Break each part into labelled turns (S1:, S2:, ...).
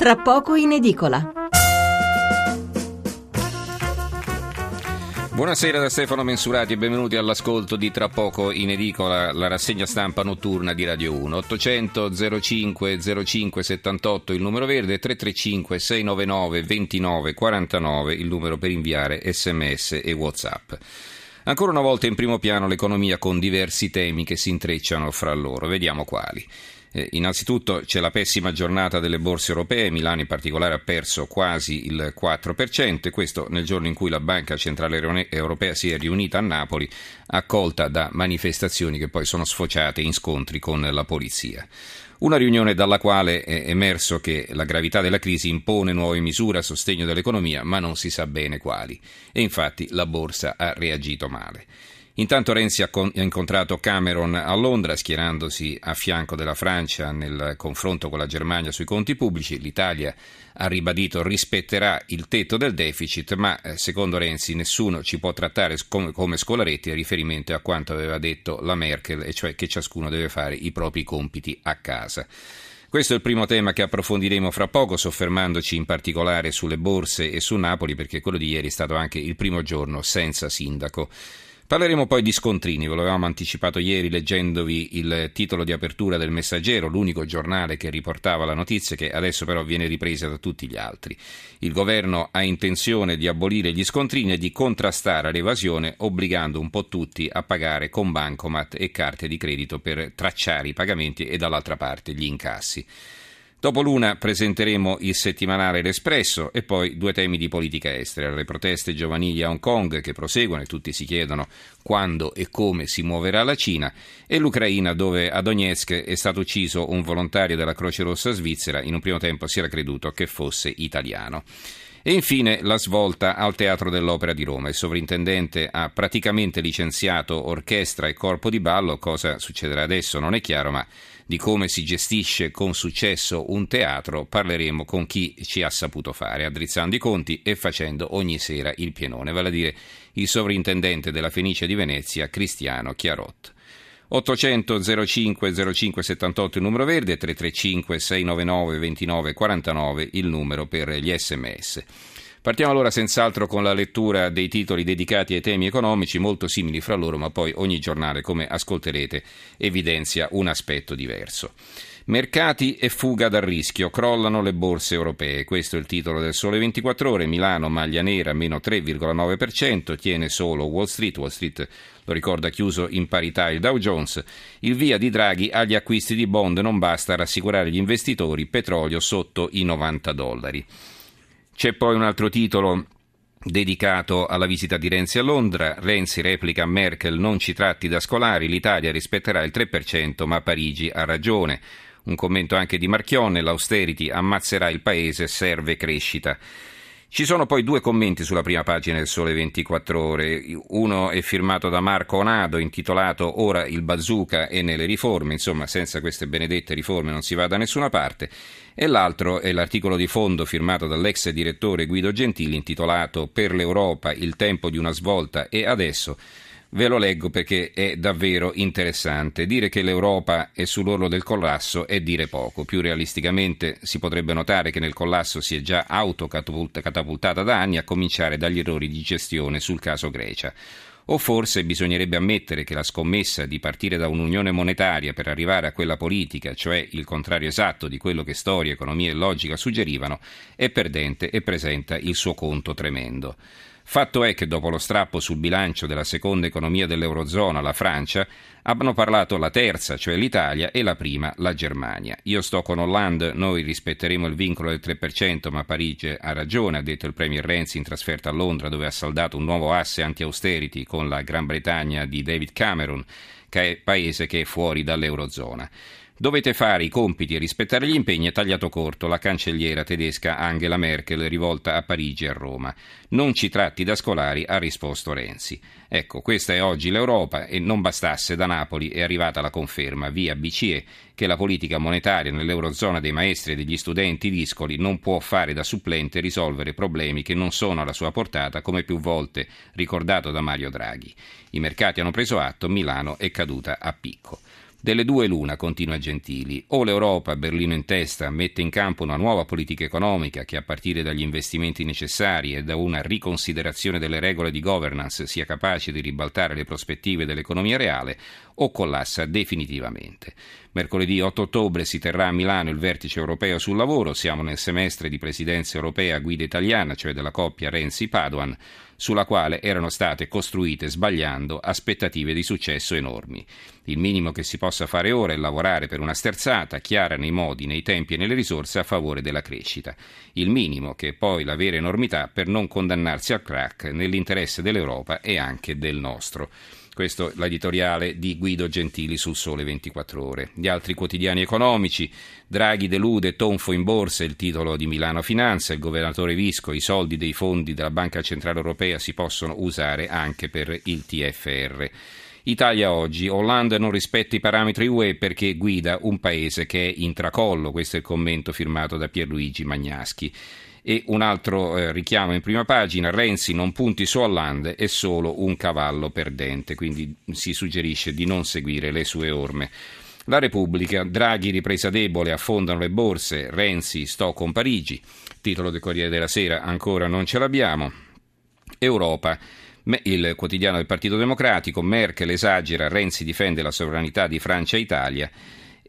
S1: tra poco in edicola.
S2: Buonasera da Stefano Mensurati e benvenuti all'ascolto di Tra poco in edicola, la rassegna stampa notturna di Radio 1. 800 05 05 78 il numero verde, 335 699 29 49 il numero per inviare sms e whatsapp. Ancora una volta in primo piano l'economia con diversi temi che si intrecciano fra loro. Vediamo quali. Eh, innanzitutto c'è la pessima giornata delle borse europee, Milano in particolare ha perso quasi il 4% e questo nel giorno in cui la Banca Centrale Europea si è riunita a Napoli, accolta da manifestazioni che poi sono sfociate in scontri con la polizia. Una riunione dalla quale è emerso che la gravità della crisi impone nuove misure a sostegno dell'economia, ma non si sa bene quali. E infatti la borsa ha reagito male. Intanto Renzi ha, incontrato Cameron a Londra schierandosi a fianco della Francia nel confronto con la Germania sui conti pubblici. L'Italia ha ribadito rispetterà il tetto del deficit, ma eh, secondo Renzi nessuno ci può trattare come, come scolaretti a riferimento a quanto aveva detto la Merkel, e cioè che ciascuno deve fare i propri compiti a casa. Questo è il primo tema che approfondiremo fra poco, soffermandoci in particolare sulle borse e su Napoli, perché quello di ieri è stato anche il primo giorno senza sindaco. Parleremo poi di scontrini, ve l'avevamo anticipato ieri leggendovi il titolo di apertura del Messaggero, l'unico giornale che riportava la notizia che adesso però viene ripresa da tutti gli altri. Il governo ha intenzione di abolire gli scontrini e di contrastare l'evasione obbligando un po' tutti a pagare con bancomat e carte di credito per tracciare i pagamenti e dall'altra parte gli incassi. Dopo l'una presenteremo il settimanale L'Espresso e poi due temi di politica estera, le proteste giovanili a Hong Kong che proseguono e tutti si chiedono quando e come si muoverà la Cina e l'Ucraina dove a Donetsk è stato ucciso un volontario della Croce Rossa svizzera, in un primo tempo si era creduto che fosse italiano. E infine la svolta al Teatro dell'Opera di Roma. Il sovrintendente ha praticamente licenziato orchestra e corpo di ballo. Cosa succederà adesso non è chiaro, ma di come si gestisce con successo un teatro parleremo con chi ci ha saputo fare, addrizzando i conti e facendo ogni sera il pienone, vale a dire il sovrintendente della Fenice di Venezia, Cristiano Chiarot. 800 05 05 78 il numero verde, 335 699 29 49 il numero per gli sms. Partiamo allora senz'altro con la lettura dei titoli dedicati ai temi economici, molto simili fra loro, ma poi ogni giornale, come ascolterete, evidenzia un aspetto diverso. Mercati e fuga dal rischio, crollano le borse europee. Questo è il titolo del Sole 24 Ore. Milano, maglia nera, meno 3,9%, tiene solo Wall Street. Wall Street lo ricorda chiuso in parità il Dow Jones. Il via di Draghi agli acquisti di bond non basta a rassicurare gli investitori, petrolio sotto i 90 dollari. C'è poi un altro titolo dedicato alla visita di Renzi a Londra. Renzi replica a Merkel non ci tratti da scolari, l'Italia rispetterà il 3%, ma Parigi ha ragione. Un commento anche di Marchionne, l'austerity ammazzerà il paese, serve crescita. Ci sono poi due commenti sulla prima pagina del Sole 24 Ore. Uno è firmato da Marco Onado, intitolato Ora il bazooka e nelle riforme. Insomma, senza queste benedette riforme non si va da nessuna parte. E l'altro è l'articolo di fondo firmato dall'ex direttore Guido Gentili, intitolato Per l'Europa il tempo di una svolta e adesso Ve lo leggo perché è davvero interessante. Dire che l'Europa è sull'orlo del collasso è dire poco. Più realisticamente si potrebbe notare che nel collasso si è già autocatapultata da anni, a cominciare dagli errori di gestione sul caso Grecia. O forse bisognerebbe ammettere che la scommessa di partire da un'unione monetaria per arrivare a quella politica, cioè il contrario esatto di quello che storia, economia e logica suggerivano, è perdente e presenta il suo conto tremendo. Fatto è che dopo lo strappo sul bilancio della seconda economia dell'Eurozona, la Francia, hanno parlato la terza, cioè l'Italia, e la prima, la Germania. Io sto con Hollande, noi rispetteremo il vincolo del 3%, ma Parigi ha ragione, ha detto il Premier Renzi in trasferta a Londra, dove ha saldato un nuovo asse anti-austerity con la Gran Bretagna di David Cameron, che è paese che è fuori dall'Eurozona. Dovete fare i compiti e rispettare gli impegni, è tagliato corto la cancelliera tedesca Angela Merkel rivolta a Parigi e a Roma. Non ci tratti da scolari, ha risposto Renzi. Ecco, questa è oggi l'Europa e non bastasse da Napoli è arrivata la conferma via BCE che la politica monetaria nell'Eurozona dei maestri e degli studenti discoli non può fare da supplente risolvere problemi che non sono alla sua portata, come più volte ricordato da Mario Draghi. I mercati hanno preso atto, Milano è caduta a picco. Delle due l'una, continua Gentili, o l'Europa, Berlino in testa, mette in campo una nuova politica economica che a partire dagli investimenti necessari e da una riconsiderazione delle regole di governance sia capace di ribaltare le prospettive dell'economia reale, o collassa definitivamente. Mercoledì 8 ottobre si terrà a Milano il vertice europeo sul lavoro, siamo nel semestre di presidenza europea a guida italiana, cioè della coppia Renzi-Paduan, sulla quale erano state costruite, sbagliando, aspettative di successo enormi. Il minimo che si possa fare ora è lavorare per una sterzata, chiara nei modi, nei tempi e nelle risorse a favore della crescita. Il minimo che è poi la vera enormità per non condannarsi al crack nell'interesse dell'Europa e anche del nostro. Questo è l'editoriale di Guido Gentili sul Sole 24 Ore. Gli altri quotidiani economici, Draghi delude, tonfo in borsa, il titolo di Milano Finanza, il governatore Visco, i soldi dei fondi della Banca Centrale Europea si possono usare anche per il TFR. Italia oggi, Hollande non rispetta i parametri UE perché guida un paese che è in tracollo, questo è il commento firmato da Pierluigi Magnaschi. E un altro eh, richiamo in prima pagina, Renzi non punti su Hollande, è solo un cavallo perdente, quindi si suggerisce di non seguire le sue orme. La Repubblica, Draghi ripresa debole, affondano le borse, Renzi sto con Parigi, titolo del Corriere della Sera, ancora non ce l'abbiamo. Europa, il quotidiano del Partito Democratico, Merkel esagera, Renzi difende la sovranità di Francia e Italia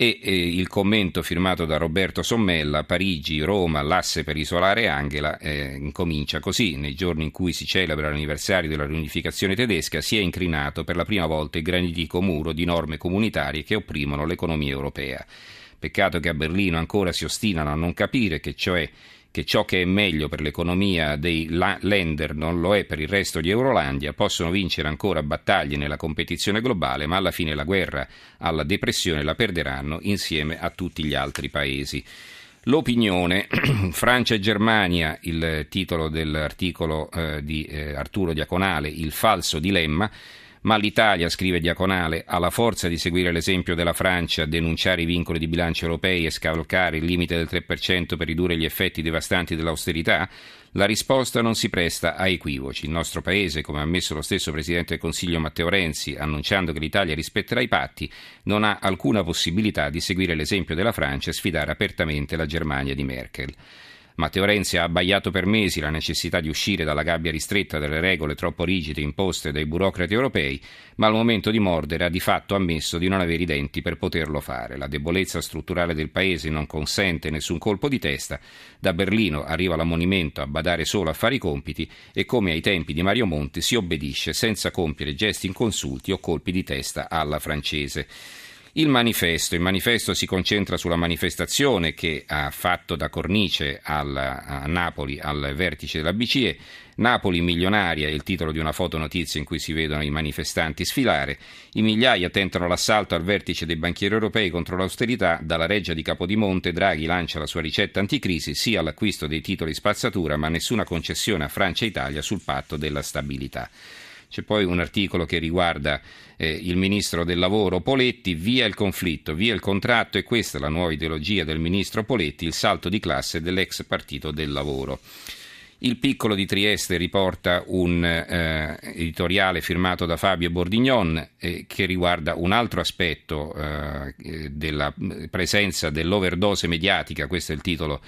S2: e eh, il commento firmato da Roberto Sommella, Parigi, Roma, l'asse per isolare Angela, eh, incomincia così, nei giorni in cui si celebra l'anniversario della riunificazione tedesca, si è incrinato per la prima volta il granitico muro di norme comunitarie che opprimono l'economia europea. Peccato che a Berlino ancora si ostinano a non capire che cioè che ciò che è meglio per l'economia dei lender non lo è per il resto di Eurolandia, possono vincere ancora battaglie nella competizione globale, ma alla fine la guerra alla depressione la perderanno insieme a tutti gli altri paesi. L'opinione, Francia e Germania, il titolo dell'articolo eh, di eh, Arturo Diaconale, il falso dilemma, ma l'Italia, scrive Diaconale, ha la forza di seguire l'esempio della Francia, denunciare i vincoli di bilancio europei e scavalcare il limite del 3% per ridurre gli effetti devastanti dell'austerità? La risposta non si presta a equivoci. Il nostro Paese, come ha ammesso lo stesso Presidente del Consiglio Matteo Renzi, annunciando che l'Italia rispetterà i patti, non ha alcuna possibilità di seguire l'esempio della Francia e sfidare apertamente la Germania di Merkel. Matteo Renzi ha abbaiato per mesi la necessità di uscire dalla gabbia ristretta delle regole troppo rigide imposte dai burocrati europei, ma al momento di mordere ha di fatto ammesso di non avere i denti per poterlo fare. La debolezza strutturale del paese non consente nessun colpo di testa. Da Berlino arriva l'ammonimento a badare solo a fare i compiti e come ai tempi di Mario Monti si obbedisce senza compiere gesti inconsulti o colpi di testa alla francese. Il manifesto. Il manifesto si concentra sulla manifestazione che ha fatto da cornice al, a Napoli al vertice della BCE. Napoli milionaria è il titolo di una fotonotizia in cui si vedono i manifestanti sfilare. I migliaia tentano l'assalto al vertice dei banchieri europei contro l'austerità. Dalla reggia di Capodimonte Draghi lancia la sua ricetta anticrisi sia l'acquisto dei titoli spazzatura ma nessuna concessione a Francia e Italia sul patto della stabilità. C'è poi un articolo che riguarda eh, il ministro del lavoro Poletti, via il conflitto, via il contratto e questa è la nuova ideologia del ministro Poletti, il salto di classe dell'ex partito del lavoro. Il piccolo di Trieste riporta un eh, editoriale firmato da Fabio Bordignon eh, che riguarda un altro aspetto eh, della presenza dell'overdose mediatica, questo è il titolo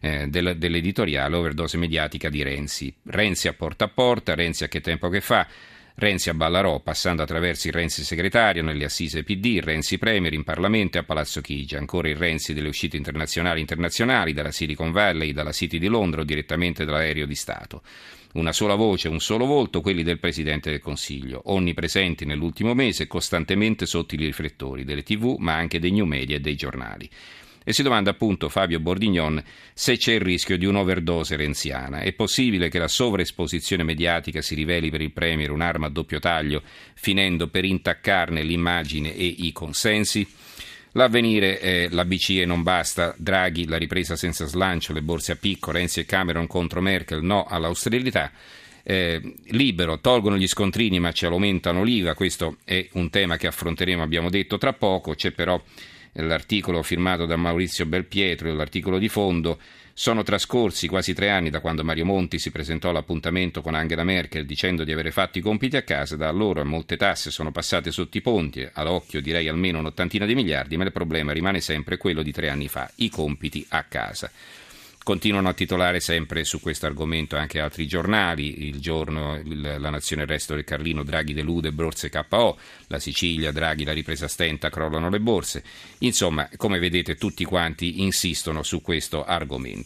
S2: eh, del, dell'editoriale, overdose mediatica di Renzi. Renzi a porta a porta, Renzi a che tempo che fa, Renzi a Ballarò, passando attraverso il Renzi segretario nelle assise PD, Renzi Premier in Parlamento e a Palazzo Chigi, ancora il Renzi delle uscite internazionali e internazionali, dalla Silicon Valley, dalla City di Londra o direttamente dall'aereo di Stato. Una sola voce, un solo volto, quelli del Presidente del Consiglio, onnipresenti nell'ultimo mese, costantemente sotto i riflettori delle tv, ma anche dei new media e dei giornali. E si domanda appunto Fabio Bordignon se c'è il rischio di un'overdose renziana. È possibile che la sovraesposizione mediatica si riveli per il Premier un'arma a doppio taglio, finendo per intaccarne l'immagine e i consensi? L'avvenire è la BCE non basta, Draghi la ripresa senza slancio, le borse a picco, Renzi e Cameron contro Merkel, no all'austerità. Eh, libero, tolgono gli scontrini ma ci aumentano l'IVA, questo è un tema che affronteremo, abbiamo detto, tra poco, c'è però l'articolo firmato da Maurizio Belpietro, l'articolo di fondo, sono trascorsi quasi tre anni da quando Mario Monti si presentò all'appuntamento con Angela Merkel dicendo di avere fatto i compiti a casa, da allora molte tasse sono passate sotto i ponti, all'occhio direi almeno un'ottantina di miliardi, ma il problema rimane sempre quello di tre anni fa, i compiti a casa. Continuano a titolare sempre su questo argomento anche altri giornali, il giorno, la Nazione il Resto del Carlino, Draghi delude, borse KO, la Sicilia, Draghi la ripresa stenta, crollano le borse. Insomma, come vedete tutti quanti insistono su questo argomento.